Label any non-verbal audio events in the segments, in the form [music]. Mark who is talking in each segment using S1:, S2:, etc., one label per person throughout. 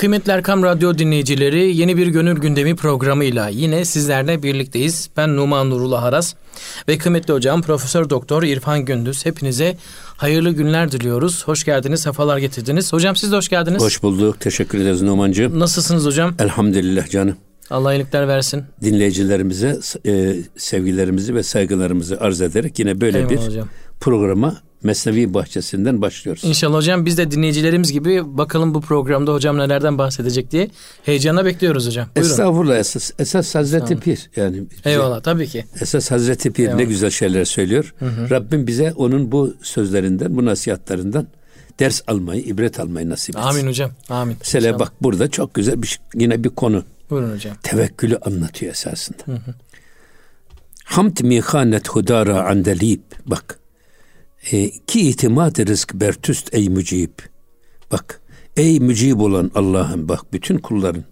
S1: Kıymetli Erkam Radyo dinleyicileri yeni bir gönül gündemi programıyla yine sizlerle birlikteyiz. Ben Numan Nurullah Aras ve kıymetli hocam Profesör Doktor İrfan Gündüz. Hepinize hayırlı günler diliyoruz. Hoş geldiniz, sefalar getirdiniz. Hocam siz de hoş geldiniz.
S2: Hoş bulduk. Teşekkür ederiz Numancığım.
S1: Nasılsınız hocam?
S2: Elhamdülillah canım.
S1: Allah iyilikler versin.
S2: Dinleyicilerimize e, sevgilerimizi ve saygılarımızı arz ederek yine böyle
S1: Eyvallah
S2: bir
S1: hocam.
S2: programa Mesnevi Bahçesi'nden başlıyoruz.
S1: İnşallah hocam biz de dinleyicilerimiz gibi bakalım bu programda hocam nelerden bahsedecek diye heyecana bekliyoruz hocam. Buyurun.
S2: Estağfurullah esas, esas Hazreti Pir yani bize-
S1: Eyvallah tabii ki.
S2: esas Hazreti Pir ne
S1: Eyvallah.
S2: güzel şeyler söylüyor. Rabbim bize onun bu sözlerinden, bu nasihatlarından ders almayı, ibret almayı nasip etsin.
S1: Amin hocam. Amin.
S2: Mesela
S1: İnşallah.
S2: bak burada çok güzel bir yine bir konu.
S1: Buyurun hocam.
S2: tevekkülü anlatıyor esasında. Hamd mihanet hudara andelib. Bak. E, ki itimat rızk bertüst ey mücib. Bak. Ey mücib olan Allah'ım bak bütün kulların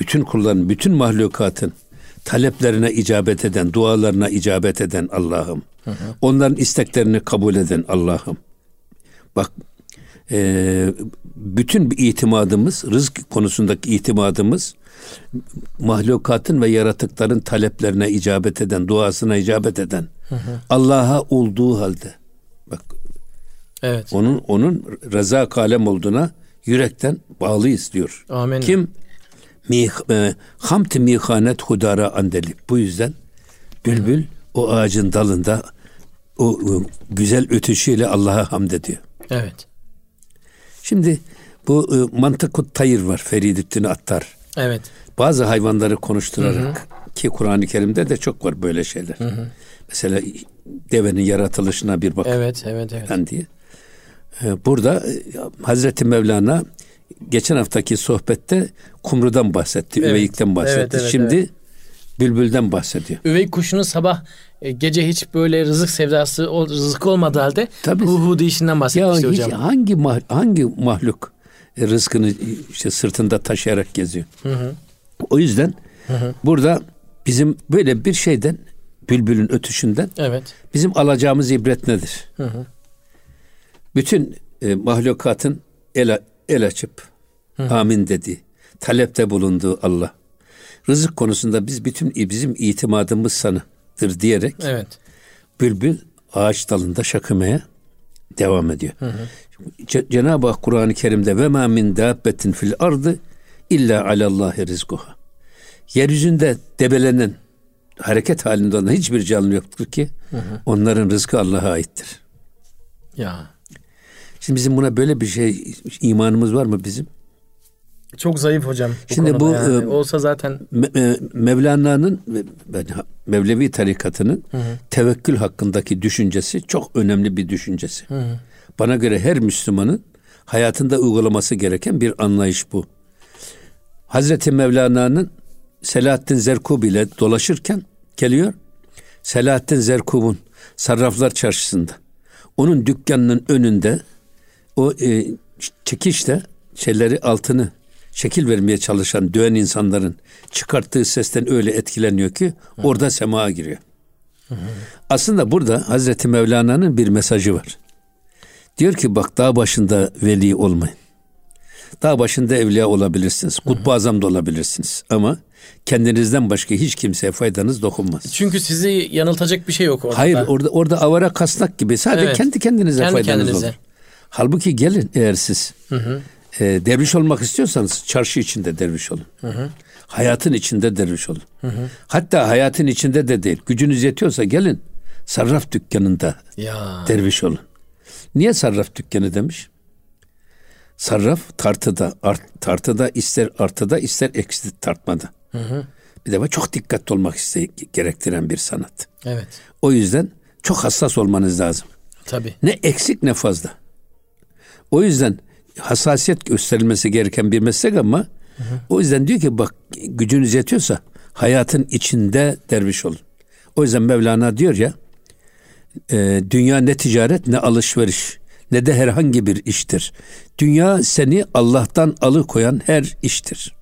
S2: bütün kulların, bütün mahlukatın taleplerine icabet eden, dualarına icabet eden Allah'ım. Onların isteklerini kabul eden Allah'ım. Bak e, bütün bir itimadımız, rızk konusundaki itimadımız mahlukatın ve yaratıkların taleplerine icabet eden, duasına icabet eden Allah'a olduğu halde bak
S1: Evet.
S2: onun onun reza kalem olduğuna yürekten bağlıyız diyor.
S1: Amin.
S2: Kim? Mih, e, hamd mihanet hudara andeli. Bu yüzden bülbül o ağacın dalında o e, güzel ötüşüyle Allah'a hamd ediyor.
S1: Evet.
S2: Şimdi bu e, mantıkut tayır var Feridüddin Attar.
S1: Evet.
S2: Bazı hayvanları konuşturarak ki Kur'an-ı Kerim'de de çok var böyle şeyler. Mesela devenin yaratılışına bir bak
S1: Evet, evet, evet.
S2: falan diye. Ee, Burada e, Hazreti Mevlana geçen haftaki sohbette kumrudan bahsetti,
S1: Evet.
S2: üveyikten bahsetti.
S1: Evet, evet,
S2: Şimdi
S1: evet.
S2: bülbülden bahsediyor.
S1: Üvey kuşunun sabah e, gece hiç böyle rızık sevdası, rızık olmadığı halde
S2: Tabii.
S1: hu hu deyişinden
S2: Ya
S1: bahsetmişti
S2: hiç
S1: hocam.
S2: hangi hangi mahluk e, rızkını işte sırtında taşıyarak geziyor? O yüzden burada bizim böyle bir şeyden bülbülün ötüşünden
S1: Evet.
S2: Bizim alacağımız ibret nedir? Bütün e, mahlukatın el, el açıp amin dedi. Talepte bulunduğu Allah. Rızık konusunda biz bütün bizim itimadımız sanıdır diyerek
S1: Evet.
S2: bülbül ağaç dalında şakımaya devam ediyor. Ce- Cenab-ı Hak Kur'an-ı Kerim'de ve ma min dabbetin fil ardı illa alallahi rizkuha. Yeryüzünde debelenen hareket halinde olan hiçbir canlı yoktur ki onların rızkı Allah'a aittir.
S1: Ya.
S2: Şimdi bizim buna böyle bir şey imanımız var mı bizim?
S1: Çok zayıf hocam. Bu
S2: Şimdi bu,
S1: yani.
S2: e,
S1: olsa zaten
S2: Me- e, Mevlana'nın Mevlevi tarikatının tevekkül hakkındaki düşüncesi çok önemli bir düşüncesi. Bana göre her Müslümanın hayatında uygulaması gereken bir anlayış bu. Hazreti Mevlana'nın Selahattin Zerkub ile dolaşırken geliyor. Selahattin Zerkub'un Sarraflar Çarşısı'nda onun dükkanının önünde o e, çekişte şeyleri altını şekil vermeye çalışan döven insanların çıkarttığı sesten öyle etkileniyor ki orada sema giriyor. Aslında burada Hazreti Mevlana'nın bir mesajı var. Diyor ki bak dağ başında veli olmayın. Dağ başında evliya olabilirsiniz. Kutbu azam da olabilirsiniz. Ama kendinizden başka hiç kimseye faydanız dokunmaz.
S1: çünkü sizi yanıltacak bir şey yok orada.
S2: Hayır
S1: da.
S2: orada orada avara kasnak gibi sadece
S1: Evet.
S2: kendi kendinize
S1: Kendi
S2: faydanız
S1: kendinize.
S2: olur. Halbuki gelin eğer siz e, derviş olmak istiyorsanız çarşı içinde derviş olun. Hayatın içinde derviş olun. Hatta hayatın içinde de değil. Gücünüz yetiyorsa gelin sarraf dükkanında
S1: Ya.
S2: derviş olun. Niye sarraf dükkanı demiş? Sarraf tartıda, art, tartıda ister artıda ister eksi tartmada. Bir defa çok dikkatli olmak gerektiren bir sanat.
S1: Evet.
S2: O yüzden çok hassas olmanız lazım.
S1: Tabii.
S2: Ne eksik ne fazla. O yüzden hassasiyet gösterilmesi gereken bir meslek ama o yüzden diyor ki bak gücünüz yetiyorsa hayatın içinde derviş olun. O yüzden Mevlana diyor ya e, dünya ne ticaret ne alışveriş ne de herhangi bir iştir. Dünya seni Allah'tan alıkoyan her iştir.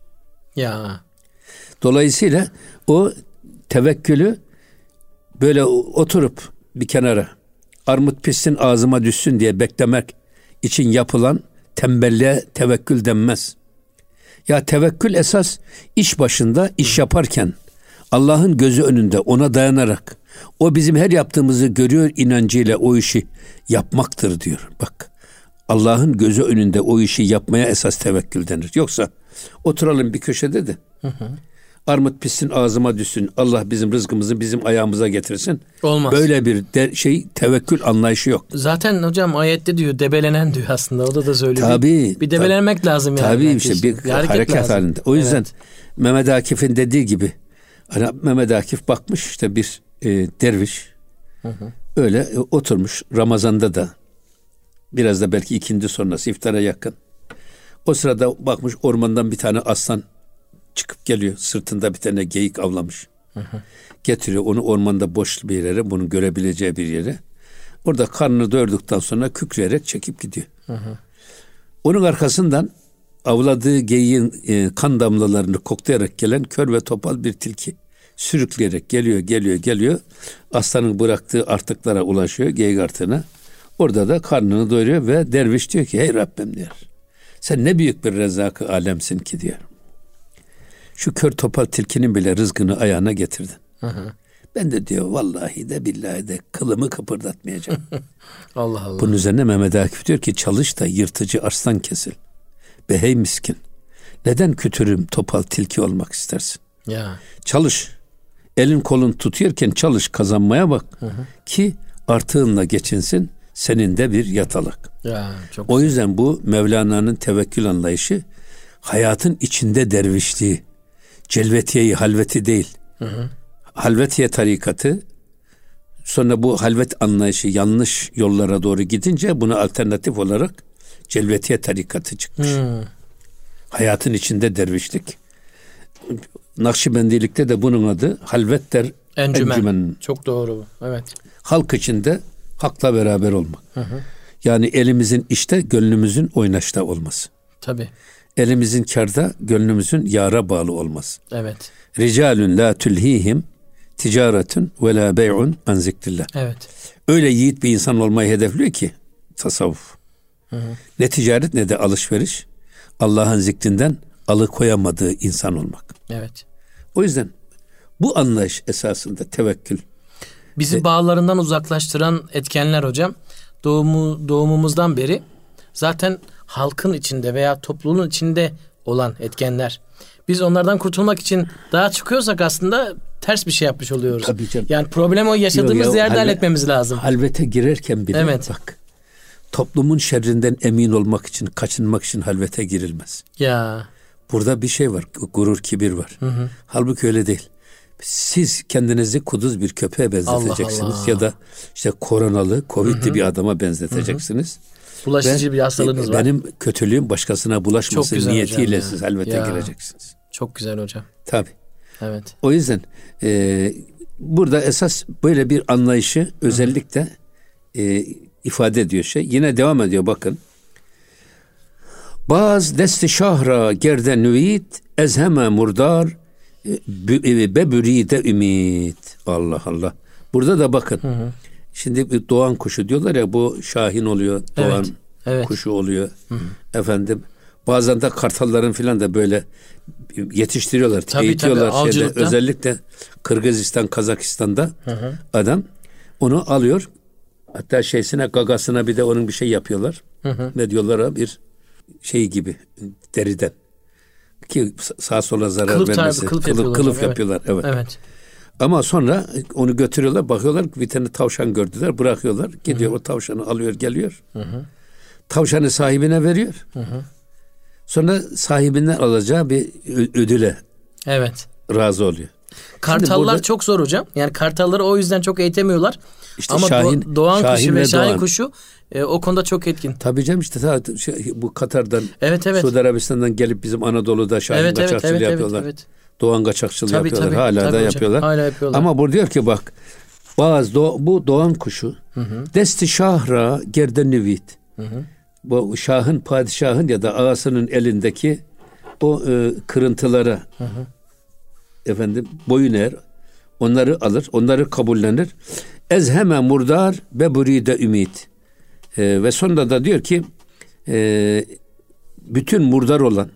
S1: Ya.
S2: Dolayısıyla o tevekkülü böyle oturup bir kenara armut pissin ağzıma düşsün diye beklemek için yapılan tembelliğe tevekkül denmez. Ya tevekkül esas iş başında iş yaparken Allah'ın gözü önünde ona dayanarak o bizim her yaptığımızı görüyor inancıyla o işi yapmaktır diyor. Bak Allah'ın gözü önünde o işi yapmaya esas tevekkül denir. Yoksa oturalım bir köşede de hı hı. Armut pissin ağzıma düşsün Allah bizim rızkımızı bizim ayağımıza getirsin.
S1: Olmaz.
S2: Böyle bir de, şey tevekkül anlayışı yok.
S1: Zaten hocam ayette diyor debelenen diyor aslında o da da söylüyor.
S2: Tabii.
S1: Bir debelenmek tabii, lazım yani.
S2: Tabii işte bir, bir hareket, hareket halinde. O yüzden evet. Mehmet Akif'in dediği gibi hani Mehmet Akif bakmış işte bir e, derviş hı hı. öyle e, oturmuş Ramazan'da da biraz da belki ikindi sonrası iftara yakın. O sırada bakmış ormandan bir tane aslan çıkıp geliyor. Sırtında bir tane geyik avlamış. Hı hı. Getiriyor onu ormanda boş bir yere, bunu görebileceği bir yere. Orada karnını doyurduktan sonra kükreyerek çekip gidiyor. Hı hı. Onun arkasından avladığı geyiğin e, kan damlalarını koklayarak gelen kör ve topal bir tilki sürükleyerek geliyor, geliyor, geliyor. Aslanın bıraktığı artıklara ulaşıyor, geyik artığına. Orada da karnını doyuruyor ve derviş diyor ki hey Rabbim diyor. Sen ne büyük bir rezakı alemsin ki diyor. Şu kör topal tilkinin bile rızkını ayağına getirdin. Hı hı. Ben de diyor vallahi de billahi de kılımı kıpırdatmayacağım. [laughs]
S1: Allah Allah.
S2: Bunun üzerine Mehmet Akif diyor ki çalış da yırtıcı arslan kesil. Be hey miskin. Neden kütürüm topal tilki olmak istersin?
S1: Ya.
S2: Çalış. Elin kolun tutuyorken çalış kazanmaya bak. Hı hı. Ki artığınla geçinsin senin de bir yatalak.
S1: Ya, çok
S2: o yüzden bu Mevlana'nın tevekkül anlayışı hayatın içinde dervişliği, celvetiyeyi, halveti değil. Hı hı. Halvetiye tarikatı sonra bu halvet anlayışı yanlış yollara doğru gidince buna alternatif olarak celvetiye tarikatı çıkmış. Hı. Hayatın içinde dervişlik. Nakşibendilikte de bunun adı halvet der
S1: encümen. encümen. Çok doğru bu. Evet.
S2: Halk içinde hakla beraber olmak. Hı hı. Yani elimizin işte, gönlümüzün oynaşta olması.
S1: Tabi.
S2: Elimizin karda, gönlümüzün yara bağlı olması.
S1: Evet.
S2: Ricalun la tulhihim ticaretun ve la bey'un an zikrillah.
S1: Evet.
S2: Öyle yiğit bir insan olmayı hedefliyor ki tasavvuf. Hı hı. Ne ticaret ne de alışveriş. Allah'ın zikrinden alıkoyamadığı insan olmak.
S1: Evet.
S2: O yüzden bu anlayış esasında tevekkül
S1: Bizi bağlarından uzaklaştıran etkenler hocam doğumu doğumumuzdan beri zaten halkın içinde veya topluluğun içinde olan etkenler. Biz onlardan kurtulmak için daha çıkıyorsak aslında ters bir şey yapmış oluyoruz.
S2: Tabii canım.
S1: Yani problem o yaşadığımız Yok ya, yerde halve, halletmemiz lazım.
S2: Halvete girerken bile evet. bak toplumun şerrinden emin olmak için, kaçınmak için halvete girilmez.
S1: Ya.
S2: Burada bir şey var, gurur, kibir var. Hı hı. Halbuki öyle değil siz kendinizi kuduz bir köpeğe benzeteceksiniz Allah Allah. ya da işte koronalı, covid'li bir adama benzeteceksiniz.
S1: Hı-hı. Bulaşıcı Ve bir hastalığınız
S2: var. Benim kötülüğüm başkasına bulaşması niyetiyle siz elbette ya. gireceksiniz.
S1: Çok güzel hocam.
S2: Tabi.
S1: Evet.
S2: O yüzden e, burada esas böyle bir anlayışı özellikle e, ifade ediyor şey. Yine devam ediyor bakın. Baz desti şahra gerde nüvit ezheme murdar Bebüride ümit. Allah Allah. Burada da bakın. Hı hı. Şimdi bir doğan kuşu diyorlar ya bu şahin oluyor. Doğan evet, evet. kuşu oluyor. Hı hı. Efendim bazen de kartalların filan da böyle yetiştiriyorlar, tabii, eğitiyorlar tabii, şeyde. Özellikle Kırgızistan, Kazakistan'da hı hı. adam onu alıyor. Hatta şeysine gagasına bir de onun bir şey yapıyorlar. Hı hı. Ne diyorlar bir şey gibi deriden ki sağa sola zarar kılıf vermesi. Tarzı,
S1: kılıf, kılıf yapıyorlar.
S2: Kılıf yapıyorlar evet.
S1: evet.
S2: Ama sonra onu götürüyorlar, bakıyorlar bir tane tavşan gördüler, bırakıyorlar. Gidiyor Hı-hı. o tavşanı alıyor, geliyor. Hı-hı. Tavşanı sahibine veriyor. Hı-hı. Sonra sahibinden alacağı bir ödüle
S1: evet.
S2: razı oluyor.
S1: Kartallar burada, çok zor hocam. Yani kartalları o yüzden çok eğitemiyorlar. İşte Ama Şahin, Doğan Şahin kuşu ve, ve Şahin Doğan. kuşu e, o konuda çok etkin.
S2: Tabii canım işte ta, şey, bu Katar'dan,
S1: evet, evet.
S2: Suudi Arabistan'dan gelip bizim Anadolu'da Şahin evet, evet, evet, yapıyorlar. Evet, evet. Doğan kaçakçılığı tabii, yapıyorlar. Tabii, Hala tabii da hocam. yapıyorlar.
S1: Hala yapıyorlar.
S2: Ama bu diyor ki bak bazı do, bu doğan kuşu hı hı. desti şahra gerde nüvit. Bu şahın, padişahın ya da ağasının elindeki o e, kırıntılara hı hı. efendim boyun eğer onları alır, onları kabullenir. Ezheme murdar ve buride ümit. E, ve sonunda da diyor ki e, bütün murdar olan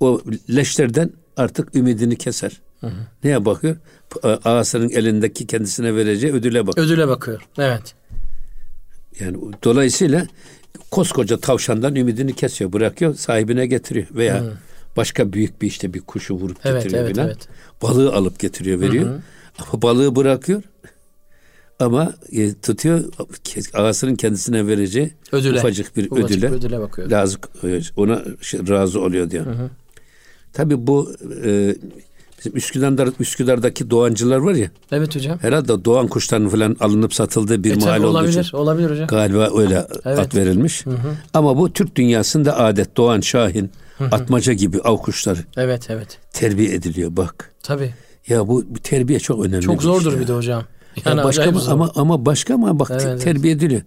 S2: o leşlerden artık ümidini keser. Hı hı. Neye bakıyor? Ağasının elindeki kendisine vereceği ödüle bakıyor.
S1: Ödüle bakıyor. Evet.
S2: Yani dolayısıyla koskoca tavşandan ümidini kesiyor, bırakıyor, sahibine getiriyor veya hı. başka büyük bir işte bir kuşu vurup evet, getiriyor evet, Evet. Balığı alıp getiriyor, veriyor. Hı hı. Ama balığı bırakıyor. Ama e, tutuyor ağasının kendisine vereceği ödüle. ufacık bir ufacık ödüle, ödüle bakıyor. Lazım, e, ona şey, razı oluyor diyor. Hı hı. Tabii bu e, bizim Üsküdar'da, Üsküdar'daki doğancılar var ya.
S1: Evet hocam.
S2: Herhalde doğan kuşların falan alınıp satıldığı bir e, mahalle olduğu
S1: olabilir, için. Olabilir hocam.
S2: Galiba öyle evet. ad verilmiş. Hı hı. Ama bu Türk dünyasında adet doğan şahin, hı hı. atmaca gibi av kuşları.
S1: Evet evet.
S2: Terbiye ediliyor bak.
S1: Tabii.
S2: Ya bu, bu terbiye çok önemli.
S1: Çok zordur bir, bir de hocam.
S2: Yani başka mı, ama ama başka mı bak evet, terbiye ediliyor.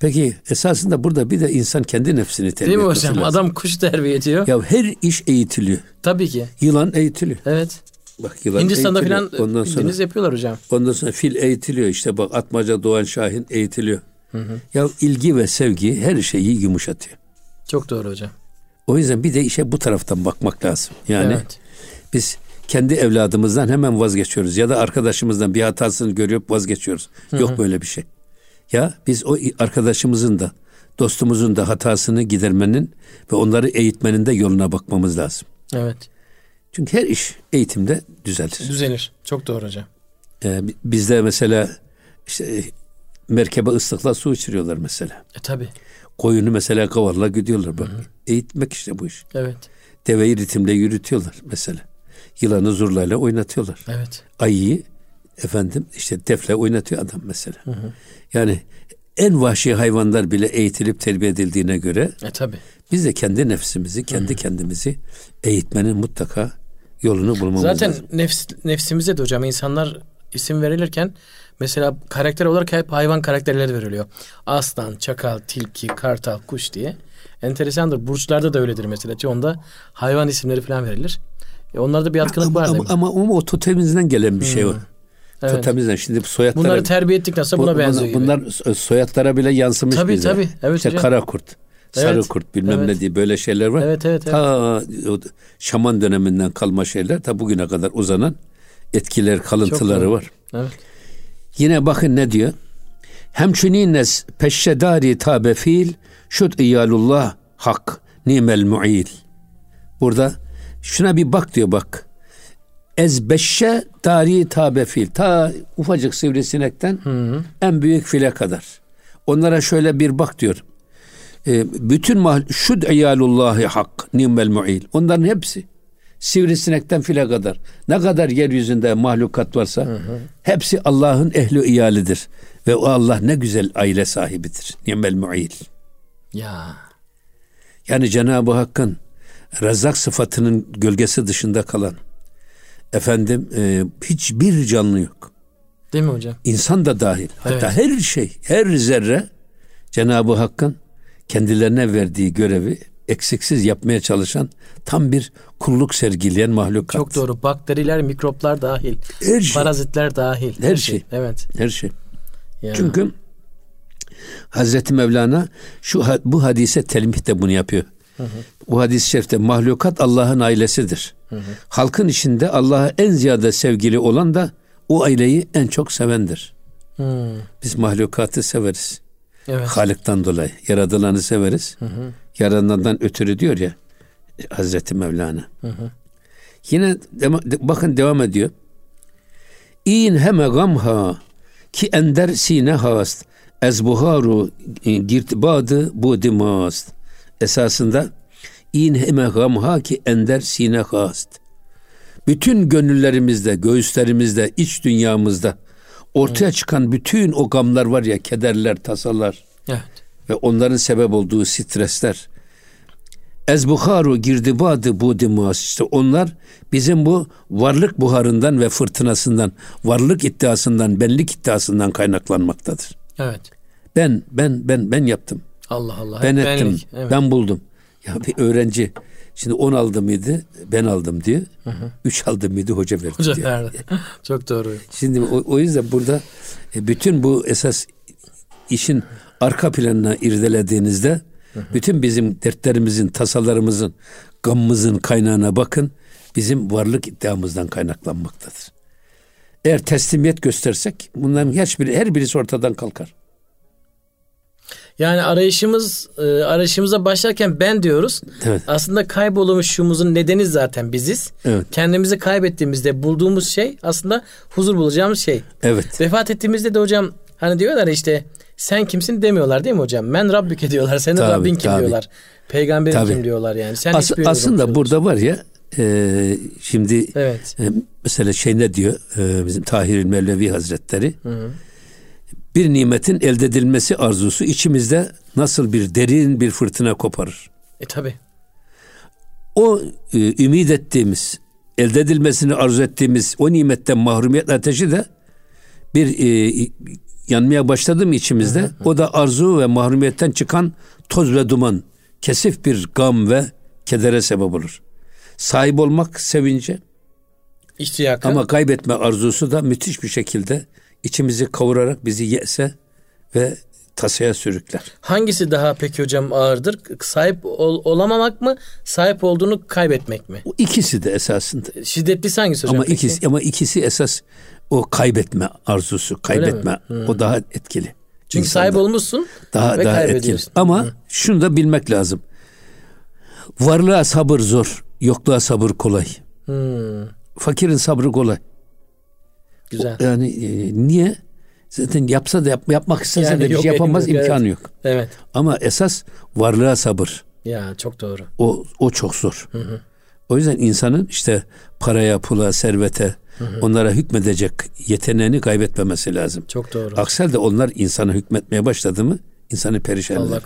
S2: Peki esasında burada bir de insan kendi nefsini terbiye
S1: ediyor. Değil mi hocam? Lazım. Adam kuş terbiye ediyor.
S2: Ya her iş eğitiliyor.
S1: Tabii ki.
S2: Yılan eğitiliyor.
S1: Evet.
S2: Bak yılan
S1: Hindistan'da falan ondan sonra, yapıyorlar hocam.
S2: Ondan sonra fil eğitiliyor işte bak atmaca doğan şahin eğitiliyor. Hı hı. Ya ilgi ve sevgi her şeyi yumuşatıyor.
S1: Çok doğru hocam.
S2: O yüzden bir de işe bu taraftan bakmak lazım. Yani evet. biz kendi evladımızdan hemen vazgeçiyoruz ya da arkadaşımızdan bir hatasını görüp vazgeçiyoruz. Hı hı. Yok böyle bir şey. Ya biz o arkadaşımızın da dostumuzun da hatasını gidermenin ve onları eğitmenin de yoluna bakmamız lazım.
S1: Evet.
S2: Çünkü her iş eğitimde düzelir.
S1: Düzelir. Çok doğru hocam.
S2: Ee, bizde mesela işte merkebe ıslıkla su içiriyorlar mesela.
S1: E tabi.
S2: Koyunu mesela kavarla gidiyorlar bak. Hı hı. Eğitmek işte bu iş.
S1: Evet.
S2: Deveyi ritimle yürütüyorlar mesela. Yılanı zurlayla oynatıyorlar.
S1: Evet.
S2: Ayıyı efendim işte defle oynatıyor adam mesela. Hı hı. Yani en vahşi hayvanlar bile eğitilip terbiye edildiğine göre
S1: e, tabi.
S2: biz de kendi nefsimizi, kendi hı. kendimizi eğitmenin mutlaka yolunu bulmamız
S1: Zaten
S2: lazım.
S1: Zaten nefs, nefsimize de hocam insanlar isim verilirken mesela karakter olarak hep hayvan karakterleri veriliyor. Aslan, çakal, tilki, kartal, kuş diye. Enteresandır. Burçlarda da öyledir mesela. Çoğunda hayvan isimleri falan verilir. E onlarda bir yatkınlık
S2: ama,
S1: var
S2: ama, ama, ama o totemimizden gelen bir şey hmm. o. Evet. Totemimizden şimdi soyadlara...
S1: Bunları terbiye ettikten sonra buna benziyor
S2: bunlar, gibi. Soyadlara bile yansımış
S1: tabii,
S2: bize.
S1: Tabii tabii.
S2: İşte kara kurt, sarı evet. kurt bilmem evet. ne diye böyle şeyler var.
S1: Evet evet. evet.
S2: Ta o şaman döneminden kalma şeyler ta bugüne kadar uzanan etkiler, kalıntıları var.
S1: Evet.
S2: Yine bakın ne diyor? Hemçünines peşşedari tabe fiil şut iyalullah hak nimel mu'il. Burada Şuna bir bak diyor bak. Ezbeşşe tarihi tabe fil. Ta ufacık sivrisinekten hı hı. en büyük file kadar. Onlara şöyle bir bak diyor. E, bütün mahl şud iyalullahi hak nimel mu'il. Onların hepsi sivrisinekten file kadar. Ne kadar yeryüzünde mahlukat varsa hı hı. hepsi Allah'ın ehli iyalidir. Ve o Allah ne güzel aile sahibidir. Nimel mu'il.
S1: Ya.
S2: Yani Cenab-ı Hakk'ın Rezzak sıfatının gölgesi dışında kalan efendim e, hiçbir canlı yok.
S1: Değil mi hocam?
S2: İnsan da dahil. Hatta evet. her şey, her zerre Cenab-ı Hakk'ın kendilerine verdiği görevi eksiksiz yapmaya çalışan tam bir kulluk sergileyen mahlukat.
S1: Çok doğru. Bakteriler, mikroplar dahil. Her şey. Parazitler dahil.
S2: Her, her şey. şey.
S1: Evet.
S2: Her şey. Ya. Çünkü Hazreti Mevlana şu bu hadise telmih de bunu yapıyor. Hı hı. Bu hadis-i şerifte mahlukat Allah'ın ailesidir. Hı hı. Halkın içinde Allah'a en ziyade sevgili olan da o aileyi en çok sevendir. Hı. Biz mahlukatı severiz. Evet. Halıktan dolayı. Yaradılanı severiz. Hı hı. Yaradandan ötürü diyor ya Hazreti Mevlana. Hı hı. Yine de, bakın devam ediyor. İn heme gamha ki ender sine hast ez buharu girtibadı bu dimast esasında inheme gamha ki ender sine hast. Bütün gönüllerimizde, göğüslerimizde, iç dünyamızda ortaya çıkan bütün o gamlar var ya, kederler, tasalar
S1: evet.
S2: ve onların sebep olduğu stresler. Ez buharu girdibadı bu dimas işte onlar bizim bu varlık buharından ve fırtınasından, varlık iddiasından, benlik iddiasından kaynaklanmaktadır.
S1: Evet.
S2: Ben ben ben ben yaptım.
S1: Allah Allah.
S2: Ben ettim. Benlik, evet. Ben buldum. Ya bir öğrenci şimdi 10 aldı mıydı ben aldım diyor. 3 aldı mıydı hoca verdi
S1: hoca
S2: diyor.
S1: verdi. [laughs] Çok doğru.
S2: Şimdi o, o yüzden burada e, bütün bu esas işin arka planına irdelediğinizde bütün bizim dertlerimizin, tasalarımızın, gamımızın kaynağına bakın. Bizim varlık iddiamızdan kaynaklanmaktadır. Eğer teslimiyet göstersek bunların her biri, her birisi ortadan kalkar.
S1: Yani arayışımız e, arayışımıza başlarken ben diyoruz.
S2: Evet.
S1: Aslında kaybolmuşluğumuzun nedeni zaten biziz.
S2: Evet.
S1: Kendimizi kaybettiğimizde bulduğumuz şey aslında huzur bulacağımız şey.
S2: Evet.
S1: Vefat ettiğimizde de hocam hani diyorlar işte sen kimsin demiyorlar değil mi hocam? Ben Rabbike diyorlar. Senin
S2: Tabii,
S1: Rabbin kim
S2: tabii.
S1: diyorlar. Peygamberin
S2: Tabii.
S1: kim diyorlar yani. Sen
S2: As- aslında burada var ya e, şimdi
S1: Evet.
S2: e, mesela şey ne diyor e, bizim Tahir Mevlevi Hazretleri bir nimetin elde edilmesi arzusu içimizde nasıl bir derin bir fırtına koparır.
S1: E tabi.
S2: O e, ümit ettiğimiz, elde edilmesini arzu ettiğimiz o nimetten mahrumiyet ateşi de bir e, yanmaya başladı mı içimizde o da arzu ve mahrumiyetten çıkan toz ve duman kesif bir gam ve kedere sebep olur. Sahip olmak sevince
S1: İhtiyaka.
S2: ama kaybetme arzusu da müthiş bir şekilde içimizi kavurarak bizi yese ve tasaya sürükler.
S1: Hangisi daha peki hocam ağırdır? Sahip ol- olamamak mı? Sahip olduğunu kaybetmek mi?
S2: O ikisi de esasında.
S1: Şiddetlisi hangisi hocam?
S2: Ama
S1: peki?
S2: ikisi ama ikisi esas o kaybetme arzusu, kaybetme o daha etkili.
S1: Çünkü
S2: İnsanda.
S1: sahip olmuşsun
S2: daha
S1: ve
S2: daha etkili. Ama şunu da bilmek lazım. Varlığa sabır zor, yokluğa sabır kolay.
S1: Hmm,
S2: Fakirin sabrı kolay.
S1: Güzel.
S2: Yani e, niye? Zaten yapsa da yap, yapmak istese
S1: Yani
S2: de bir şey yapamaz,
S1: yok,
S2: imkanı
S1: evet.
S2: yok.
S1: Evet.
S2: Ama esas varlığa sabır.
S1: Ya çok doğru.
S2: O o çok zor. O yüzden insanın işte paraya, pula, servete onlara hükmedecek yeteneğini kaybetmemesi lazım.
S1: Çok doğru.
S2: Aksi halde onlar insana hükmetmeye başladı mı insanı perişan eder.
S1: Allah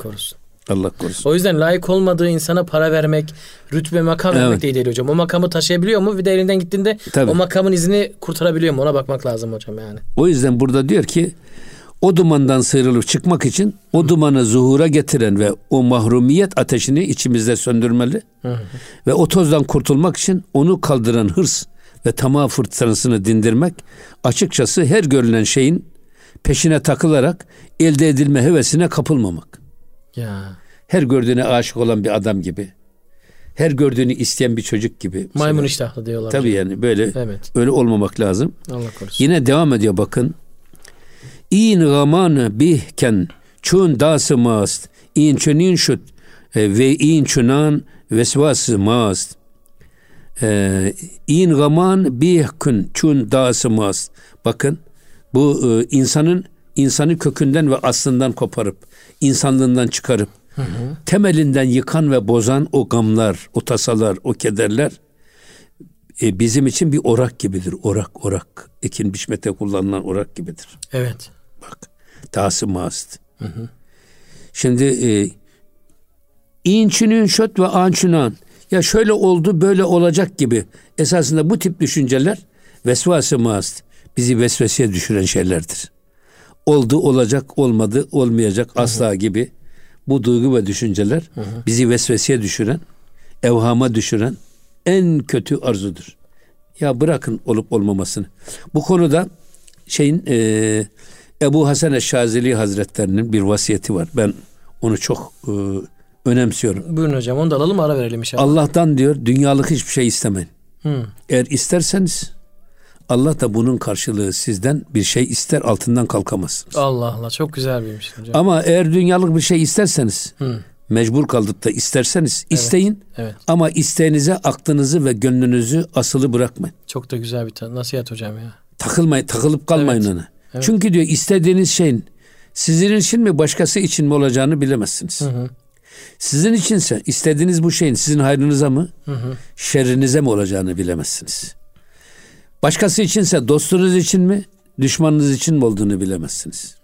S2: Allah,
S1: korusun. O yüzden layık olmadığı insana para vermek, rütbe makam
S2: Evet.
S1: vermek de değil hocam. O makamı taşıyabiliyor mu? Bir de elinden gittiğinde
S2: Tabii.
S1: o makamın izini kurtarabiliyor mu? Ona bakmak lazım hocam yani.
S2: O yüzden burada diyor ki o dumandan sıyrılıp çıkmak için o dumanı zuhura getiren ve o mahrumiyet ateşini içimizde söndürmeli. Ve o tozdan kurtulmak için onu kaldıran hırs ve tamah fırtınasını dindirmek açıkçası her görülen şeyin peşine takılarak elde edilme hevesine kapılmamak.
S1: Ya.
S2: Her gördüğüne aşık olan bir adam gibi. Her gördüğünü isteyen bir çocuk gibi.
S1: Maymun iştahlı diyorlar.
S2: Tabii
S1: hocam.
S2: yani böyle
S1: Evet.
S2: öyle olmamak lazım.
S1: Allah korusun.
S2: Yine devam ediyor bakın. İn gaman bihken çun dası mast. İn çunin şut e, ve in çunan vesvası mast. E, İn gaman bihkün çun dası mast. Bakın bu e, insanın insanı kökünden ve aslından koparıp insanlığından çıkarıp temelinden yıkan ve bozan o gamlar, o tasalar, o kederler e, bizim için bir orak gibidir. Orak, orak. Ekin biçmekte kullanılan orak gibidir.
S1: Evet.
S2: Bak. Dası mast. Şimdi e, inçünün şöt ve ançunan. Ya şöyle oldu böyle olacak gibi. Esasında bu tip düşünceler vesvası mast. Bizi vesveseye düşüren şeylerdir. Oldu olacak olmadı olmayacak asla gibi bu duygu ve düşünceler bizi vesveseye düşüren, evhama düşüren en kötü arzudur. Ya bırakın olup olmamasını. Bu konuda şeyin e, Ebu Hasan Eşşazeli Hazretlerinin bir vasiyeti var. Ben onu çok e, önemsiyorum.
S1: Buyurun hocam onu da alalım ara verelim inşallah.
S2: Allah'tan diyor dünyalık hiçbir şey istemeyin.
S1: Hı.
S2: Eğer isterseniz Allah da bunun karşılığı sizden bir şey ister altından kalkamazsınız.
S1: Allah Allah çok güzel bilmiş hocam.
S2: Ama eğer dünyalık bir şey isterseniz
S1: Hı.
S2: mecbur kalıp da isterseniz isteyin
S1: Evet.
S2: ama isteğinize aklınızı ve gönlünüzü asılı bırakmayın.
S1: Çok da güzel bir nasihat hocam ya.
S2: Takılmayın, takılıp kalmayın
S1: Evet.
S2: ona.
S1: Evet.
S2: Çünkü diyor istediğiniz şeyin sizin için mi başkası için mi olacağını bilemezsiniz.
S1: hı.
S2: Sizin içinse istediğiniz bu şeyin sizin hayrınıza mı, şerrinize mi olacağını bilemezsiniz. Başkası içinse dostunuz için mi, düşmanınız için mi olduğunu bilemezsiniz.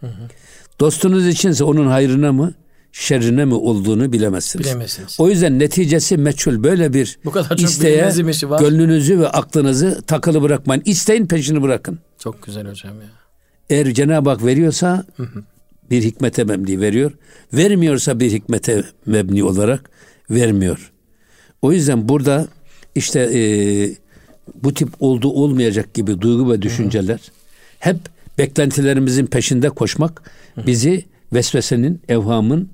S2: Dostunuz içinse onun hayrına mı, şerrine mi olduğunu bilemezsiniz.
S1: Bilemezsiniz.
S2: O yüzden neticesi meçhul böyle bir
S1: Bu kadar çok
S2: isteğe
S1: işi var.
S2: gönlünüzü ve aklınızı takılı bırakmayın. İsteyin peşini bırakın.
S1: Çok güzel hocam ya.
S2: Eğer Cenab-ı Hak veriyorsa bir hikmete mebni veriyor. Vermiyorsa bir hikmete mebni olarak vermiyor. O yüzden burada işte e, bu tip oldu olmayacak gibi duygu ve düşünceler hep beklentilerimizin peşinde koşmak bizi vesvesenin, evhamın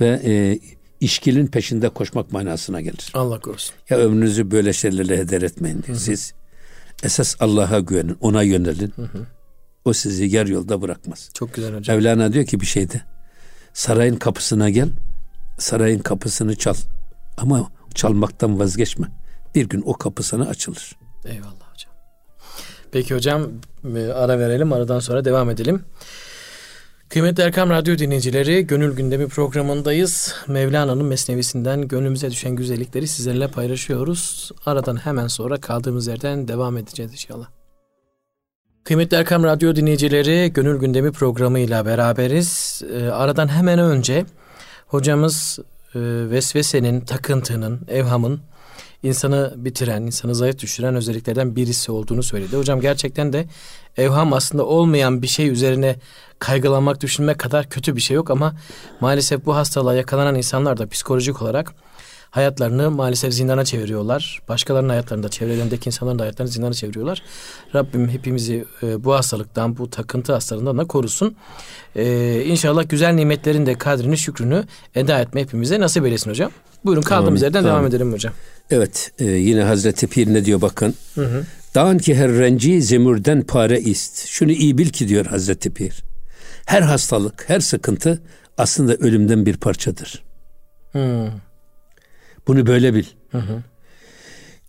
S2: ve e, işkilin peşinde koşmak manasına gelir.
S1: Allah korusun.
S2: Ya ömrünüzü böyle şeylerle heder etmeyin diyor. Siz esas Allah'a güvenin, ona yönelin. O sizi yer yolda bırakmaz.
S1: Çok güzel hocam.
S2: Mevlana diyor ki bir şeyde sarayın kapısına gel, sarayın kapısını çal. Ama çalmaktan vazgeçme. Bir gün o kapı sana açılır.
S1: Eyvallah hocam. Peki hocam e, ara verelim. Aradan sonra devam edelim. Kıymetli Erkam Radyo dinleyicileri, Gönül Gündemi programındayız. Mevlana'nın mesnevisinden gönlümüze düşen güzellikleri sizlerle paylaşıyoruz. Aradan hemen sonra kaldığımız yerden devam edeceğiz inşallah. Kıymetli Erkam Radyo dinleyicileri, Gönül Gündemi programıyla beraberiz. Ee, aradan hemen önce hocamız e, vesvesenin, takıntının, evhamın insanı bitiren, insanı zayıf düşüren özelliklerden birisi olduğunu söyledi. Hocam gerçekten de evham aslında olmayan bir şey üzerine kaygılanmak, düşünmek kadar kötü bir şey yok ama maalesef bu hastalığa yakalanan insanlar da psikolojik olarak hayatlarını maalesef zindana çeviriyorlar. Başkalarının hayatlarını da, çevrelerindeki insanların da hayatlarını zindana çeviriyorlar. Rabbim hepimizi e, bu hastalıktan, bu takıntı hastalığından da korusun. E, inşallah güzel nimetlerin de kadrini, şükrünü eda etme hepimize nasip eylesin hocam. Buyurun kaldığımız
S2: Amin,
S1: yerden devam
S2: amin.
S1: edelim hocam.
S2: Evet e, yine Hazreti Pir ne diyor bakın.
S1: Hı hı.
S2: Dağın ki her renci zemürden pare ist. Şunu iyi bil ki diyor Hazreti Pir. Her hastalık, her sıkıntı aslında ölümden bir parçadır.
S1: Hı.
S2: Bunu böyle bil.
S1: Hı hı.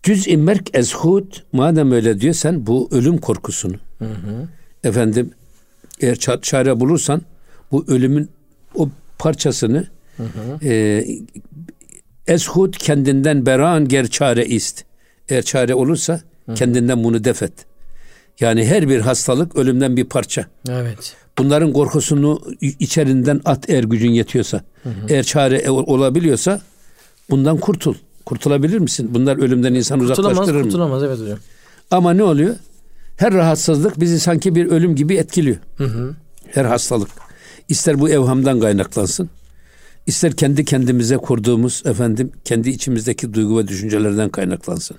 S2: Cüz-i merk ezhud madem öyle diyorsan bu ölüm korkusunu.
S1: Hı hı.
S2: Efendim eğer ça- çare bulursan bu ölümün o parçasını e, ezhud kendinden beran ger çare ist. Eğer çare olursa kendinden bunu defet. Yani her bir hastalık ölümden bir parça.
S1: Evet.
S2: Bunların korkusunu içerinden at eğer gücün yetiyorsa. Eğer çare e- olabiliyorsa bundan kurtul. Kurtulabilir misin? Bunlar ölümden insan
S1: Kurtulamaz,
S2: uzaklaştırır mı?
S1: kurtulamaz evet hocam.
S2: Ama ne oluyor? Her rahatsızlık bizi sanki bir ölüm gibi etkiliyor.
S1: Hı hı.
S2: Her hastalık. İster bu evhamdan kaynaklansın. ister kendi kendimize kurduğumuz efendim kendi içimizdeki duygu ve düşüncelerden kaynaklansın.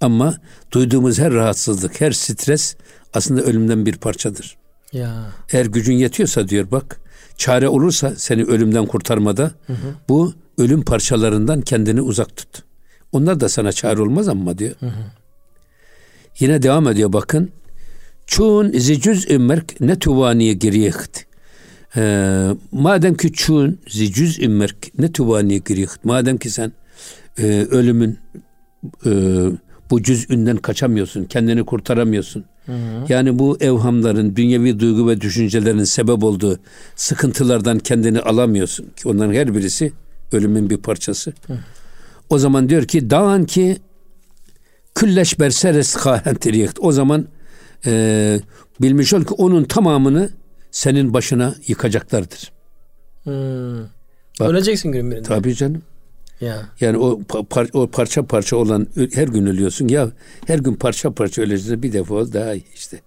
S2: Ama duyduğumuz her rahatsızlık, her stres aslında ölümden bir parçadır.
S1: Ya.
S2: Eğer gücün yetiyorsa diyor bak çare olursa seni ölümden kurtarmada bu ölüm parçalarından kendini uzak tut. Onlar da sana çare olmaz ama diyor. Yine devam ediyor bakın. Çun zicüz immerk ne tuvaniye giriyeht. Ee, madem ki çun zicüz immerk ne tuvaniye giriyeht. Madem ki sen e, ölümün e, bu cüz'ünden kaçamıyorsun, kendini kurtaramıyorsun. Yani bu evhamların, dünyevi duygu ve düşüncelerin sebep olduğu sıkıntılardan kendini alamıyorsun ki onların her birisi ölümün bir parçası. O zaman diyor ki dağın ki külleş berseres kahentiriyekt. O zaman e, bilmiş ol ki onun tamamını senin başına yıkacaklardır.
S1: Hmm.
S2: Bak.
S1: Öleceksin günün birinde.
S2: Tabii canım.
S1: Ya.
S2: Yani o pa- par- o parça parça olan her gün ölüyorsun ya her gün parça parça öleceğiz bir defa daha iyi işte.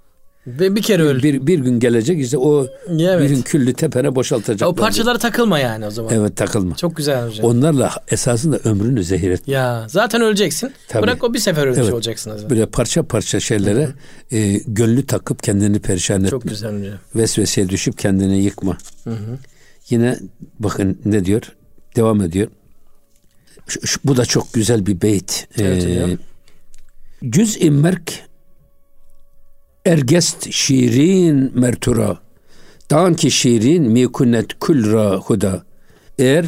S1: Ve bir kere öl.
S2: Bir, bir gün gelecek işte o
S1: evet.
S2: bir gün küllü tepene boşaltacaklar.
S1: O parçalara takılma yani o zaman.
S2: Evet takılma.
S1: Çok güzel hocam.
S2: Onlarla esasında ömrünü zehir et.
S1: Ya zaten öleceksin.
S2: Tabii.
S1: Bırak o bir sefer ölmüş
S2: Evet.
S1: olacaksın. o zaman.
S2: Böyle parça parça şeylere e, gönlü takıp kendini perişan etme.
S1: Çok güzel hocam.
S2: Vesveseye düşüp kendini yıkma. Yine bakın ne diyor? Devam ediyor. Şu- şu- bu da çok güzel bir beyt.
S1: Evet hocam.
S2: Cüz immerk ergest şirin mertura. Dağın ki şirin mikunet kulra huda. Eğer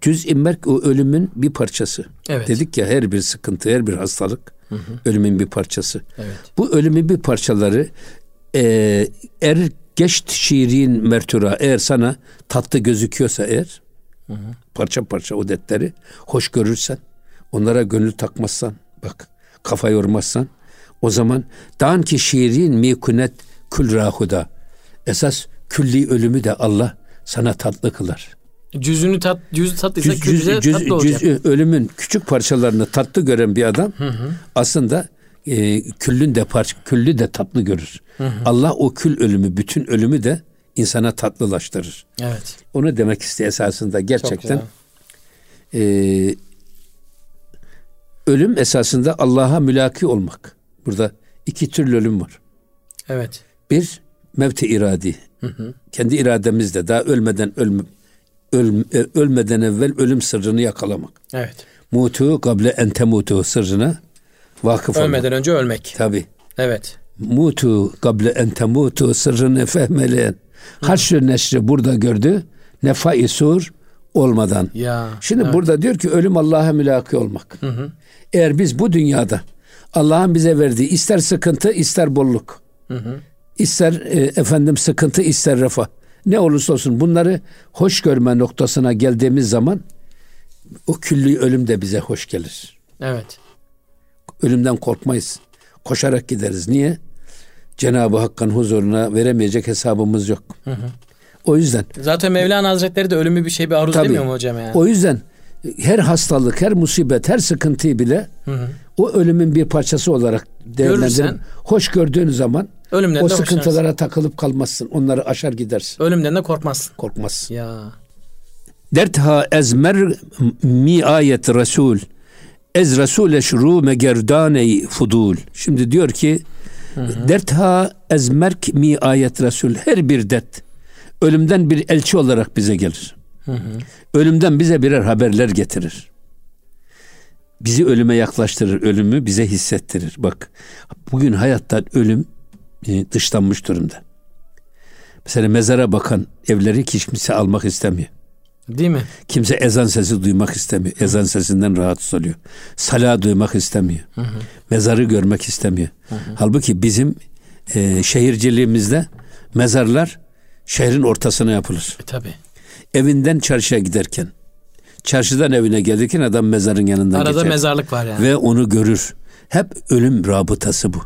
S2: cüz immerk o ölümün bir parçası.
S1: Evet.
S2: Dedik ya her bir sıkıntı, her bir hastalık ölümün bir parçası.
S1: Evet.
S2: Bu ölümün bir parçaları e, er geçt şirin mertura eğer sana tatlı gözüküyorsa eğer parça parça o detleri hoş görürsen onlara gönül takmazsan bak kafa yormazsan o zaman dan ki şirin mikunet kül rahuda esas külli ölümü de Allah sana tatlı kılar.
S1: Cüzünü tat, cüzü tatlıysa
S2: Cüz,
S1: cüz,
S2: cüz,
S1: tatlı olacak.
S2: cüz- ölümün küçük parçalarını tatlı gören bir adam aslında e, küllün de parça, küllü de tatlı görür. Allah o kül ölümü, bütün ölümü de insana tatlılaştırır.
S1: Evet.
S2: Onu demek istiyor esasında gerçekten. e, ölüm esasında Allah'a mülaki olmak. Burada iki türlü ölüm var.
S1: Evet.
S2: Bir mevti iradi. Kendi irademizle daha ölmeden ölme, öl, e, ölmeden evvel ölüm sırrını yakalamak.
S1: Evet.
S2: Mutu kable ente mutu sırrına vakıf olmak.
S1: Ölmeden önce ölmek.
S2: Tabi.
S1: Evet.
S2: Mutu kable ente mutu sırrını fehmeleyen. Haşr neşri burada gördü. Nefai sur olmadan.
S1: Ya.
S2: Şimdi
S1: evet.
S2: burada diyor ki ölüm Allah'a mülaki olmak. Eğer biz bu dünyada Allah'ın bize verdiği ister sıkıntı ister bolluk. ister e, efendim sıkıntı ister refah. Ne olursa olsun bunları hoş görme noktasına geldiğimiz zaman o külli ölüm de bize hoş gelir.
S1: Evet.
S2: Ölümden korkmayız. Koşarak gideriz. Niye? Cenab-ı Hakk'ın huzuruna veremeyecek hesabımız yok. O yüzden
S1: Zaten Mevlana Hazretleri de ölümü bir şey bir aruz
S2: Tabii.
S1: demiyor mu hocam yani?
S2: O yüzden her hastalık, her musibet, her sıkıntıyı bile o ölümün bir parçası olarak değerlendirip
S1: Görürsen-
S2: hoş gördüğün zaman
S1: Ölümden
S2: o sıkıntılara takılıp kalmazsın. Onları aşar gidersin.
S1: Ölümden de korkmazsın.
S2: Korkmazsın.
S1: Ya.
S2: Dertha ezmer mi ayet Resul ez Resul şuru megerdane fudul. Şimdi diyor ki dertha ezmerk mi ayet Resul her bir dert ölümden bir elçi olarak bize gelir. Ölümden bize birer haberler getirir. Bizi ölüme yaklaştırır, ölümü bize hissettirir. Bak bugün hayattan ölüm e, dışlanmış durumda. Mesela mezara bakan evleri hiç kimse almak istemiyor.
S1: Değil mi?
S2: Kimse ezan sesi duymak istemiyor. Ezan sesinden rahatsız oluyor. Sala duymak istemiyor. Mezarı görmek istemiyor. Halbuki bizim e, şehirciliğimizde mezarlar şehrin ortasına yapılır.
S1: E tabi.
S2: Evinden çarşıya giderken, çarşıdan evine gelirken adam mezarın yanından
S1: Arada
S2: geçer.
S1: mezarlık var yani.
S2: Ve onu görür. Hep ölüm rabıtası bu.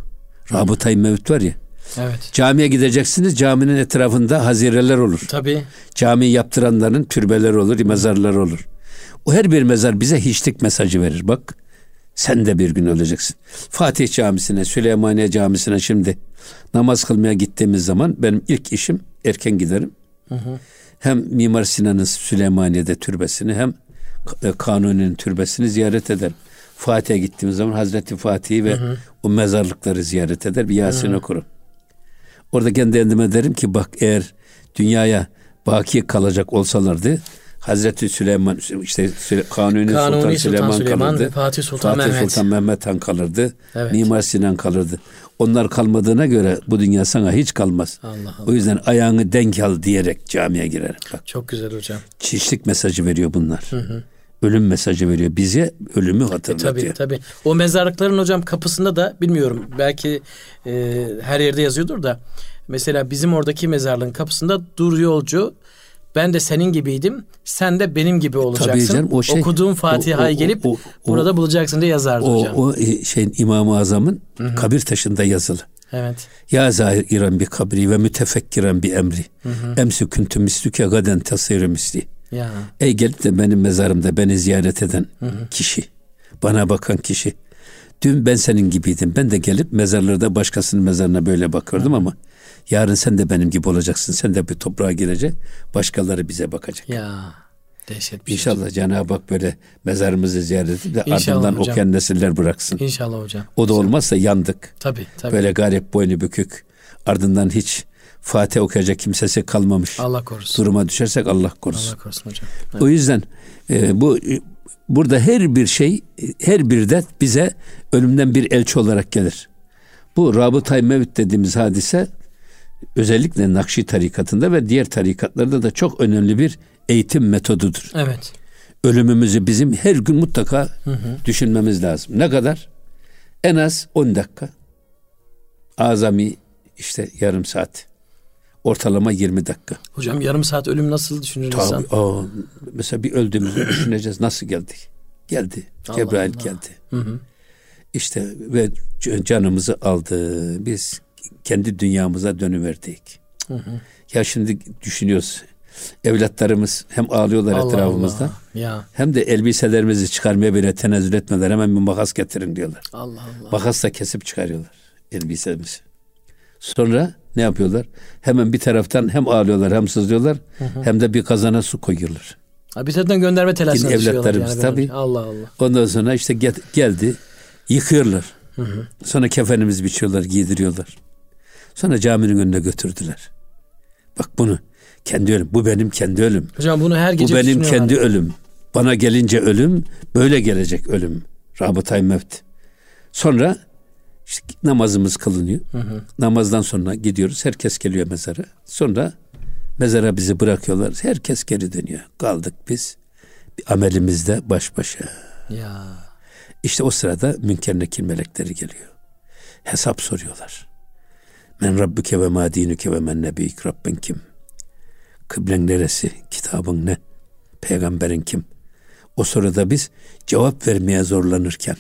S2: Rabıtayı mevt var ya.
S1: Evet.
S2: Camiye gideceksiniz. Caminin etrafında hazireler olur.
S1: Tabi.
S2: Cami yaptıranların türbeleri olur, mezarlar olur. O her bir mezar bize hiçlik mesajı verir. Bak sen de bir gün öleceksin. Fatih Camisi'ne, Süleymaniye Camisi'ne şimdi namaz kılmaya gittiğimiz zaman benim ilk işim erken giderim. Hem Mimar Sinan'ın Süleymaniye'de türbesini hem Kanuni'nin türbesini ziyaret ederim. Fatih'e gittiğimiz zaman Hazreti Fatih'i ve o mezarlıkları ziyaret eder. Bir Yasin okurum. Orada kendi kendime derim ki bak eğer dünyaya baki kalacak olsalardı Hazreti Süleyman işte Süle- Kanuni,
S1: Kanuni
S2: Sultan,
S1: Sultan
S2: Süleyman,
S1: Süleyman
S2: kalırdı.
S1: Fatih Sultan
S2: Fatih
S1: Mehmet.
S2: Sultan Mehmet Han kalırdı.
S1: Evet.
S2: Mimar Sinan kalırdı. Onlar kalmadığına göre bu dünya sana hiç kalmaz.
S1: Allah Allah.
S2: O yüzden ayağını denk al diyerek camiye girerim. Bak
S1: Çok güzel hocam.
S2: çişlik mesajı veriyor bunlar. Ölüm mesajı veriyor. Bize ölümü hatırlatıyor.
S1: Tabii tabii. O mezarlıkların hocam kapısında da bilmiyorum belki e, her yerde yazıyordur da mesela bizim oradaki mezarlığın kapısında dur yolcu ben de senin gibiydim. Sen de benim gibi olacaksın.
S2: canım, o şey-
S1: Okuduğum Fatiha'yı gelip
S2: o- o-
S1: burada bulacaksın diye yazardı
S2: O,
S1: hocam.
S2: o e, şeyin İmam-ı Azam'ın kabir taşında yazılı.
S1: Evet.
S2: Ya zahir İran bir kabri ve mütefekkiren bir emri. Emsi küntü mislüke gaden tasirü misli.
S1: Ya.
S2: Ey gelip de benim mezarımda beni ziyaret eden kişi. Bana bakan kişi. Dün ben senin gibiydim. Ben de gelip mezarlarda başkasının mezarına böyle bakıyordum ama yarın sen de benim gibi olacaksın. Sen de bir toprağa girecek. Başkaları bize bakacak.
S1: Ya. Dehşet bir şey.
S2: İnşallah Cenab-ı Hak böyle mezarımızı ziyaret edip de ardından
S1: hocam.
S2: okuyan nesiller bıraksın.
S1: İnşallah hocam.
S2: O da olmazsa yandık.
S1: Tabii tabii.
S2: Böyle garip boynu bükük ardından hiç Fatih okuyacak kimsesi kalmamış.
S1: Allah korusun.
S2: Duruma düşersek Allah korusun.
S1: Allah korusun hocam.
S2: O yüzden e, bu e, burada her bir şey e, her bir dert bize ölümden bir elçi olarak gelir. Bu rabıtay mevt dediğimiz hadise özellikle Nakşi tarikatında ve diğer tarikatlarda da çok önemli bir eğitim metodudur.
S1: Evet.
S2: Ölümümüzü bizim her gün mutlaka düşünmemiz lazım. Ne kadar? En az 10 dakika. Azami işte yarım saat. Ortalama 20 dakika.
S1: Hocam yarım saat ölüm nasıl düşünür insan?
S2: Tabii, o, mesela bir öldüğümüzü düşüneceğiz. Nasıl geldik? Geldi.
S1: Allah
S2: Cebrail
S1: Allah.
S2: geldi. İşte ve canımızı aldı. Biz kendi dünyamıza dönüverdik. Ya şimdi düşünüyoruz. Evlatlarımız hem ağlıyorlar
S1: Allah
S2: etrafımızda
S1: Allah. Ya.
S2: hem de elbiselerimizi çıkarmaya bile tenezzül etmeden hemen bir makas getirin diyorlar.
S1: Allah Allah.
S2: Makasla kesip çıkarıyorlar elbisemizi. Sonra ne yapıyorlar? Hemen bir taraftan hem ağlıyorlar hem sızlıyorlar hem de bir kazana su koyuyorlar.
S1: Ha, bir taraftan gönderme telaşına
S2: evlatlarımız
S1: yani
S2: tabii.
S1: Allah Allah.
S2: Ondan sonra işte gel- geldi yıkıyorlar. Sonra kefenimizi biçiyorlar, giydiriyorlar. Sonra caminin önüne götürdüler. Bak bunu Kendi ölüm. Bu benim kendi ölüm.
S1: Hocam bunu her gece
S2: Bu benim kendi ölüm. Bana gelince ölüm, böyle gelecek ölüm. Rabıtay mevt. Sonra işte namazımız kılınıyor. Namazdan sonra gidiyoruz. Herkes geliyor mezara. Sonra mezara bizi bırakıyorlar. Herkes geri dönüyor. Kaldık biz bir amelimizde baş başa.
S1: Ya.
S2: İşte o sırada münker nekir melekleri geliyor. Hesap soruyorlar. Men rabbuke ve ma dinuke ve men nebiyik Rabbin kim? Kıblen neresi? Kitabın ne? Peygamberin kim? O sırada biz cevap vermeye zorlanırken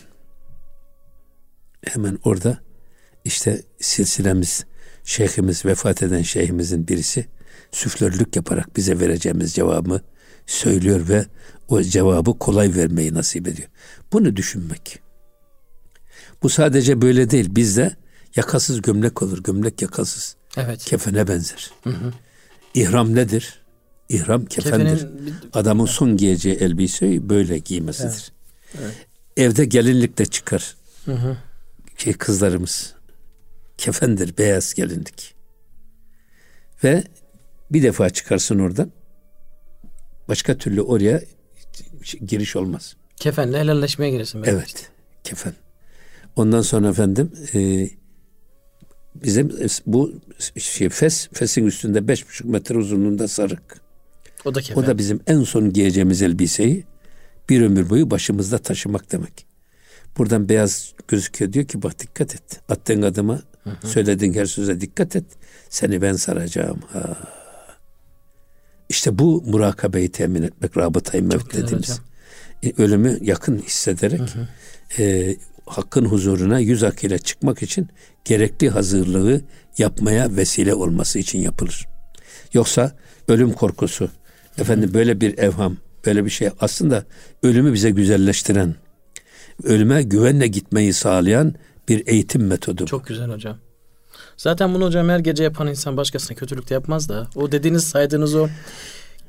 S2: hemen orada işte silsilemiz, şeyhimiz, vefat eden şeyhimizin birisi süflörlük yaparak bize vereceğimiz cevabı söylüyor ve o cevabı kolay vermeyi nasip ediyor. Bunu düşünmek. Bu sadece böyle değil. Bizde yakasız gömlek olur. Gömlek yakasız.
S1: Evet.
S2: Kefene benzer. İhram nedir? İhram kefendir.
S1: Kefenin
S2: Adamın son giyeceği elbiseyi böyle giymesidir. Evde gelinlik de çıkar. Şey kızlarımız. Kefendir, beyaz gelinlik. Ve bir defa çıkarsın oradan. Başka türlü oraya giriş olmaz.
S1: Kefenle helalleşmeye girersin.
S2: Evet, kefen. Ondan sonra efendim e, bizim bu şey fes, fesin üstünde beş buçuk metre uzunluğunda sarık.
S1: O da kefen.
S2: O da bizim en son giyeceğimiz elbiseyi bir ömür boyu başımızda taşımak demek. Buradan beyaz gözüküyor diyor ki bak dikkat et. Attığın adıma söylediğin her söze dikkat et. Seni ben saracağım. Ha. İşte bu murakabeyi temin etmek, rabıtayı mevt dediğimiz. E, Ölümü yakın hissederek e, hakkın huzuruna yüz ak ile çıkmak için gerekli hazırlığı yapmaya vesile olması için yapılır. Yoksa ölüm korkusu, efendim böyle bir evham, böyle bir şey aslında ölümü bize güzelleştiren, ölüme güvenle gitmeyi sağlayan bir eğitim metodu.
S1: Çok güzel hocam. Zaten bunu hocam her gece yapan insan başkasına kötülük de yapmaz da. O dediğiniz saydığınız o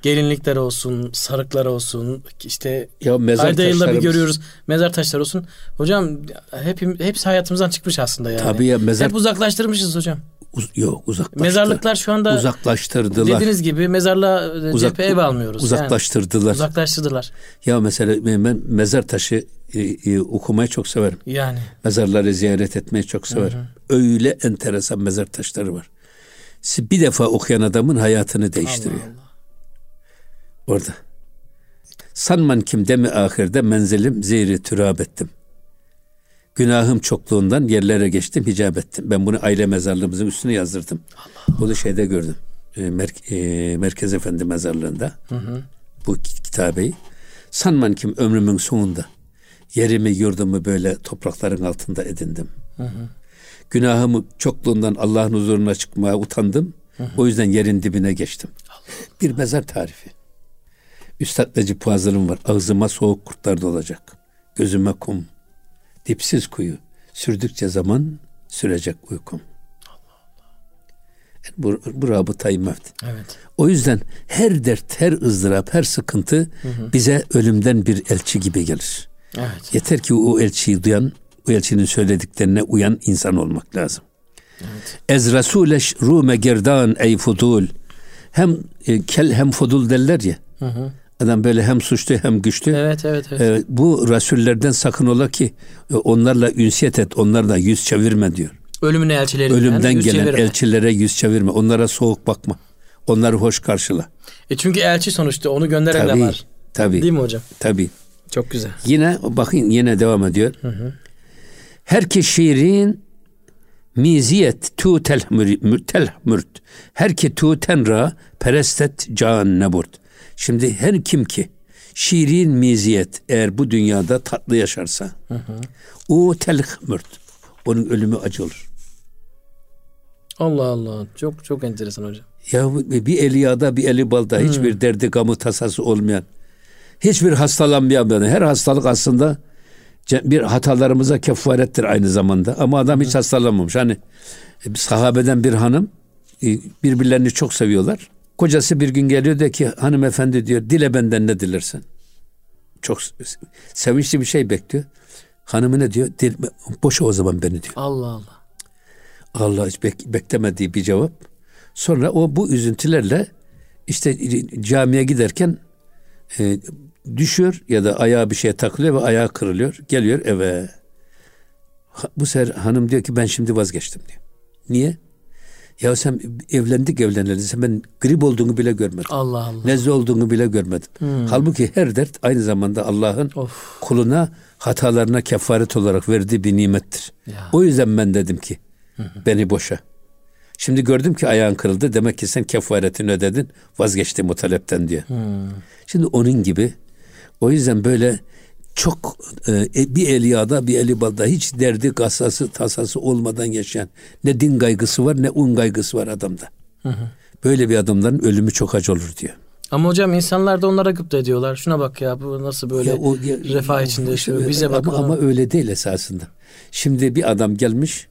S1: gelinlikler olsun, sarıklar olsun, işte
S2: ya mezar
S1: ayda yılda bir görüyoruz. Mezar taşları olsun. Hocam hep, hepsi hayatımızdan çıkmış aslında yani.
S2: Tabii ya, mezar-
S1: Hep uzaklaştırmışız hocam.
S2: Uz- yok uzaklaştı.
S1: Mezarlıklar şu anda
S2: uzaklaştırdılar.
S1: dediğiniz gibi mezarla e,
S2: Uzak-
S1: cephe ev almıyoruz.
S2: Uzaklaştırdılar.
S1: Yani, uzaklaştırdılar.
S2: Ya mesela ben mezar taşı e, e, okumayı çok severim.
S1: Yani.
S2: Mezarları ziyaret etmeyi çok severim. Öyle enteresan mezar taşları var. Bir defa okuyan adamın hayatını değiştiriyor.
S1: Allah Allah.
S2: Orada. Sanman kim demi ahirde menzilim zihri türab ettim. Günahım çokluğundan yerlere geçtim, hicap ettim. Ben bunu aile mezarlığımızın üstüne yazdırdım. Bunu şeyde gördüm. E, Mer- e, Merkez Efendi mezarlığında. Bu ki- kitabeyi. Sanman kim ömrümün sonunda yerimi yurdumu böyle toprakların altında edindim. Günahımı çokluğundan Allah'ın huzuruna çıkmaya utandım. O yüzden yerin dibine geçtim. Bir mezar tarifi. Üstad Necip Fazıl'ın var. Ağzıma soğuk kurtlar dolacak. Gözüme kum. Dipsiz kuyu. Sürdükçe zaman sürecek uykum. Yani bu, bu rabıtayı mevt.
S1: Evet.
S2: O yüzden her dert, her ızdırap, her sıkıntı bize ölümden bir elçi gibi gelir.
S1: Evet.
S2: Yeter ki o elçiyi duyan, o elçinin söylediklerine uyan insan olmak lazım. Ez Resuleş rume gerdan ey fudul. Hem e, kel hem fudul derler ya. Adam böyle hem suçlu hem güçlü.
S1: Evet, evet, evet.
S2: E, bu rasullerden sakın ola ki e, onlarla ünsiyet et, onlarla yüz çevirme diyor.
S1: Ölümün elçilerinden
S2: Ölümden
S1: yüz
S2: gelen
S1: çevirme.
S2: elçilere yüz çevirme. Onlara soğuk bakma. Onları hoş karşıla.
S1: E çünkü elçi sonuçta onu gönderen
S2: Tabii.
S1: de var.
S2: Tabii.
S1: Değil mi hocam?
S2: Tabii.
S1: Çok güzel.
S2: Yine bakın yine devam ediyor. Her ki şiirin miziyet tu tel mürt. Her ki tu tenra perestet can neburt. Şimdi her kim ki şiirin miziyet eğer bu dünyada tatlı yaşarsa o tel mürt. Onun ölümü acı olur.
S1: Allah Allah. Çok çok enteresan hocam.
S2: Ya bir eli yağda bir eli balda hiçbir derdi gamı tasası olmayan hiçbir hastalanmayan adam. Her hastalık aslında bir hatalarımıza kefarettir aynı zamanda. Ama adam hiç hastalanmamış. Hani e, sahabeden bir hanım e, birbirlerini çok seviyorlar. Kocası bir gün geliyor diyor ki hanımefendi diyor dile benden ne dilersen. Çok sevinçli bir şey bekliyor. Hanımı ne diyor? Dil, boşa o zaman beni diyor.
S1: Allah Allah.
S2: Allah hiç bek- beklemediği bir cevap. Sonra o bu üzüntülerle işte camiye giderken e, düşüyor ya da ayağı bir şeye takılıyor ve ayağı kırılıyor. Geliyor eve. Bu sefer hanım diyor ki ben şimdi vazgeçtim diyor. Niye? Ya sen evlendik evleneli. Sen ben grip olduğunu bile görmedim.
S1: Allah Allah.
S2: Nezle olduğunu bile görmedim. Halbuki her dert aynı zamanda Allah'ın
S1: Of.
S2: kuluna hatalarına kefaret olarak verdiği bir nimettir.
S1: Ya.
S2: O yüzden ben dedim ki beni boşa. Şimdi gördüm ki ayağın kırıldı. Demek ki sen kefaretini ödedin. Vazgeçtim o talepten diyor. Şimdi onun gibi o yüzden böyle çok e, bir eli yağda bir eli balda hiç derdi kasası tasası olmadan yaşayan ne din kaygısı var ne un kaygısı var adamda. Böyle bir adamların ölümü çok acı olur diyor.
S1: Ama hocam insanlar da onlara gıpta ediyorlar. Şuna bak ya bu nasıl böyle
S2: Ya o- ya-
S1: refah içinde yaşıyor. Bize bak.
S2: ama, ama öyle değil esasında. Şimdi bir adam gelmiş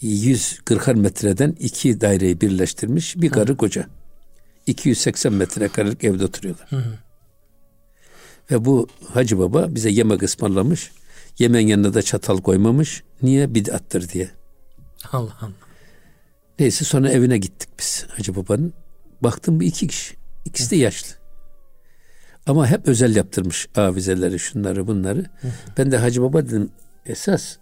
S2: 140 metreden iki daireyi birleştirmiş bir karı koca. 280 metrekarelik evde oturuyorlar. Ve bu Hacı Baba bize yemek ısmarlamış. Yemeğin yanına da çatal koymamış. Niye? Bid'attır diye.
S1: Allah Allah.
S2: Neyse sonra evine gittik biz Hacı Baba'nın. Baktım bu iki kişi. İkisi de yaşlı. Ama hep özel yaptırmış avizeleri, şunları, bunları. Ben de Hacı Baba dedim esas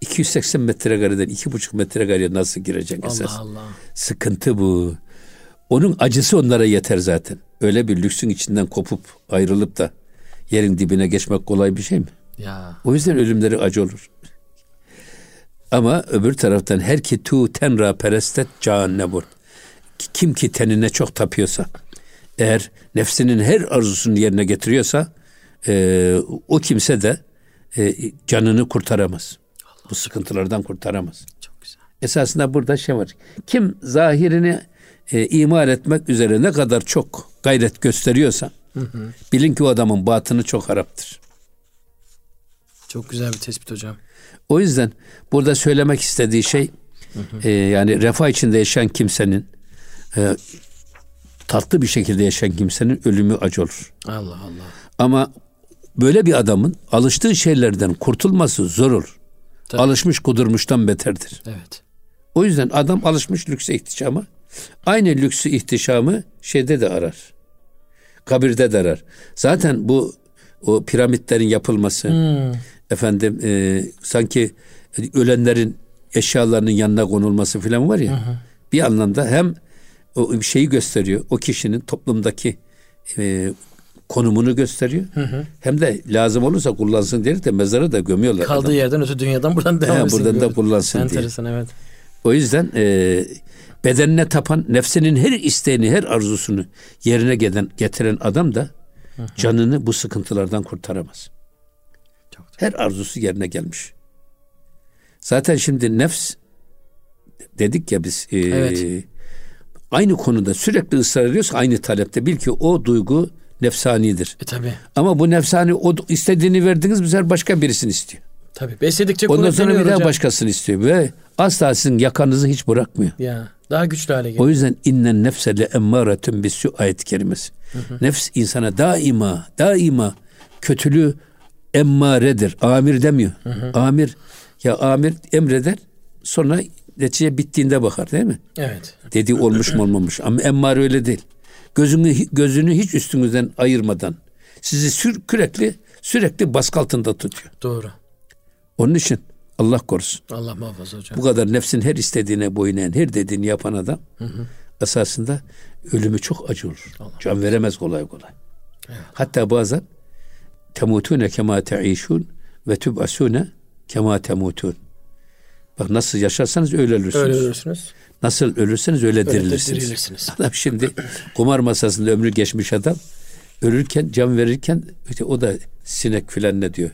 S2: 280 metrekareden 2,5 metrekareye nasıl gireceksin esas?
S1: Allah Allah.
S2: Sıkıntı bu. Onun acısı onlara yeter zaten. Öyle bir lüksün içinden kopup ayrılıp da yerin dibine geçmek kolay bir şey mi?
S1: Ya.
S2: O yüzden ölümleri acı olur. Ama öbür taraftan her ki tu tenra perestet cehennebur. Kim ki tenine çok tapıyorsa, eğer nefsinin her arzusunu yerine getiriyorsa, e, o kimse de e, canını kurtaramaz. Bu sıkıntılardan kurtaramaz.
S1: Çok güzel.
S2: Esasında burada şey var. Kim zahirini e, imal etmek üzere ne kadar çok gayret gösteriyorsa, bilin ki o adamın batını çok haraptır.
S1: Çok güzel bir tespit hocam.
S2: O yüzden burada söylemek istediği şey e, yani refah içinde yaşayan kimsenin e, tatlı bir şekilde yaşayan kimsenin ölümü acı olur.
S1: Allah Allah.
S2: Ama böyle bir adamın alıştığı şeylerden kurtulması zor olur.
S1: Tabii.
S2: Alışmış kudurmuştan beterdir.
S1: Evet.
S2: O yüzden adam alışmış lükse ihtişama. Aynı lüksü ihtişamı şeyde de arar. Kabirde de arar. Zaten bu o piramitlerin yapılması efendim e, sanki ölenlerin eşyalarının yanına konulması falan var ya. Bir anlamda hem o şeyi gösteriyor. O kişinin toplumdaki e, konumunu gösteriyor. Hem de lazım olursa kullansın diye de mezara da gömüyorlar.
S1: Kaldığı
S2: adamı.
S1: yerden öte dünyadan buradan devam etsin.
S2: buradan da
S1: diyor.
S2: kullansın diye.
S1: Enteresan evet.
S2: O yüzden e, bedenine tapan, nefsinin her isteğini, her arzusunu yerine gelen, getiren adam da canını bu sıkıntılardan kurtaramaz.
S1: Çok
S2: Her arzusu yerine gelmiş. Zaten şimdi nefs dedik ya biz e,
S1: Evet.
S2: aynı konuda sürekli ısrar ediyorsa aynı talepte bil ki o duygu nefsanidir.
S1: E tabi.
S2: Ama bu nefsani o istediğini verdiniz bu sefer başka birisini istiyor.
S1: Tabi. Besledikçe
S2: Ondan sonra bir daha
S1: hocam.
S2: başkasını istiyor ve asla sizin yakanızı hiç bırakmıyor.
S1: Ya. Daha güçlü hale geliyor.
S2: O yüzden innen nefse le emmâretun bissu ayet kerimesi. Nefs insana daima daima kötülüğü emmaredir. Amir demiyor. Amir ya amir emreder sonra netice bittiğinde bakar değil mi?
S1: Evet.
S2: Dediği olmuş mu olmamış. Ama emmare öyle değil. Gözünü gözünü hiç üstünüzden ayırmadan sizi sür, sürekli sürekli baskı altında tutuyor.
S1: Doğru.
S2: Onun için Allah korusun.
S1: Allah muhafaza hocam.
S2: Bu kadar nefsin her istediğine boyun eğen, her dediğini yapan adam esasında ölümü çok acı olur. Can veremez kolay kolay. Hatta bazen temutune kema teişun ve tübasune kema temutun. Bak nasıl yaşarsanız öyle ölürsünüz.
S1: Öyle ölürsünüz.
S2: Nasıl ölürseniz öyle,
S1: de
S2: dirilirsiniz.
S1: dirilirsiniz. [laughs]
S2: Adam şimdi kumar masasında ömrü geçmiş adam ölürken can verirken işte o da sinek filan ne diyor.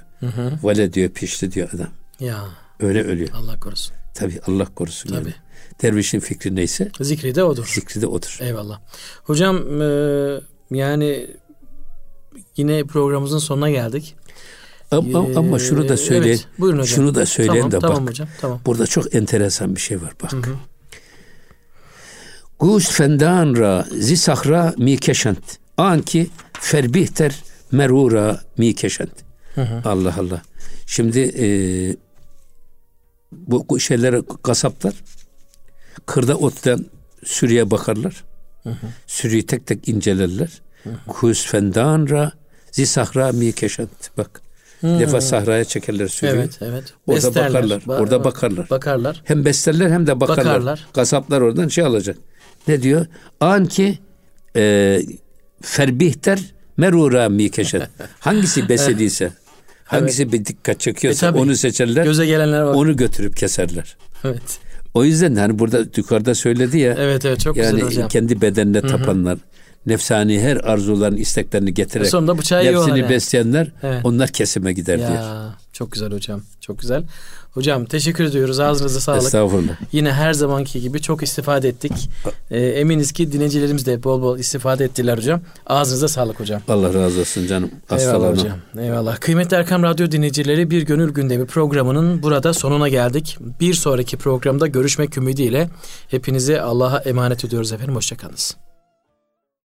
S2: Vale diyor pişti diyor adam.
S1: Ya.
S2: Öyle ölüyor.
S1: Allah korusun.
S2: Tabi Allah korusun.
S1: Tabii.
S2: yani. Dervişin fikri neyse
S1: Zikri de odur.
S2: zikri de odur.
S1: Eyvallah. Hocam e, yani yine programımızın sonuna geldik.
S2: Ama,
S1: Ee,
S2: ama şunu da söyleyin.
S1: evet, buyurun hocam.
S2: Şunu da söyleyin
S1: tamam,
S2: de
S1: tamam
S2: bak.
S1: hocam. Tamam.
S2: Burada çok enteresan bir şey var bak. Gus fendan ra zi sahra mi keşent. Anki ferbihter merura mi keşent. Allah Allah. Şimdi e, bu şeylere kasaplar kırda otlayan sürüye bakarlar. Sürüyü tek tek incelerler. Kus fendan ra zi sahra mi keşet. Bak. Bir defa sahraya çekerler sürüyü.
S1: Evet, evet.
S2: Orada
S1: Beslerler.
S2: bakarlar.
S1: Ba-
S2: orada bakarlar.
S1: Bakarlar.
S2: Hem beslerler hem de bakarlar.
S1: Bakarlar.
S2: Kasaplar oradan şey alacak. Ne diyor? An ki e, ferbihter merura mi keşet. [laughs] Hangisi besediyse, hangisi bir dikkat çekiyorsa
S1: E, tabii.
S2: onu seçerler.
S1: Göze gelenler var.
S2: Onu götürüp keserler.
S1: Evet.
S2: O yüzden hani burada yukarıda söyledi ya.
S1: Evet evet çok
S2: yani
S1: güzel hocam.
S2: kendi bedenine tapanlar, nefsani her arzuların isteklerini getirerek
S1: Sonunda bıçağı
S2: nefsini besleyenler
S1: Evet.
S2: onlar kesime gider diyor.
S1: Ya çok güzel hocam. Çok güzel. Hocam teşekkür ediyoruz. Ağzınıza sağlık.
S2: Estağfurullah.
S1: Yine her zamanki gibi çok istifade ettik. Ee, eminiz ki dinleyicilerimiz de bol bol istifade ettiler hocam. Ağzınıza sağlık hocam.
S2: Allah razı olsun canım.
S1: Eyvallah hocam. Eyvallah. Kıymetli Erkam Radyo dinleyicileri Bir Gönül Gündemi programının burada sonuna geldik. Bir sonraki programda görüşmek ümidiyle hepinizi Allah'a emanet ediyoruz efendim. Hoşçakalınız.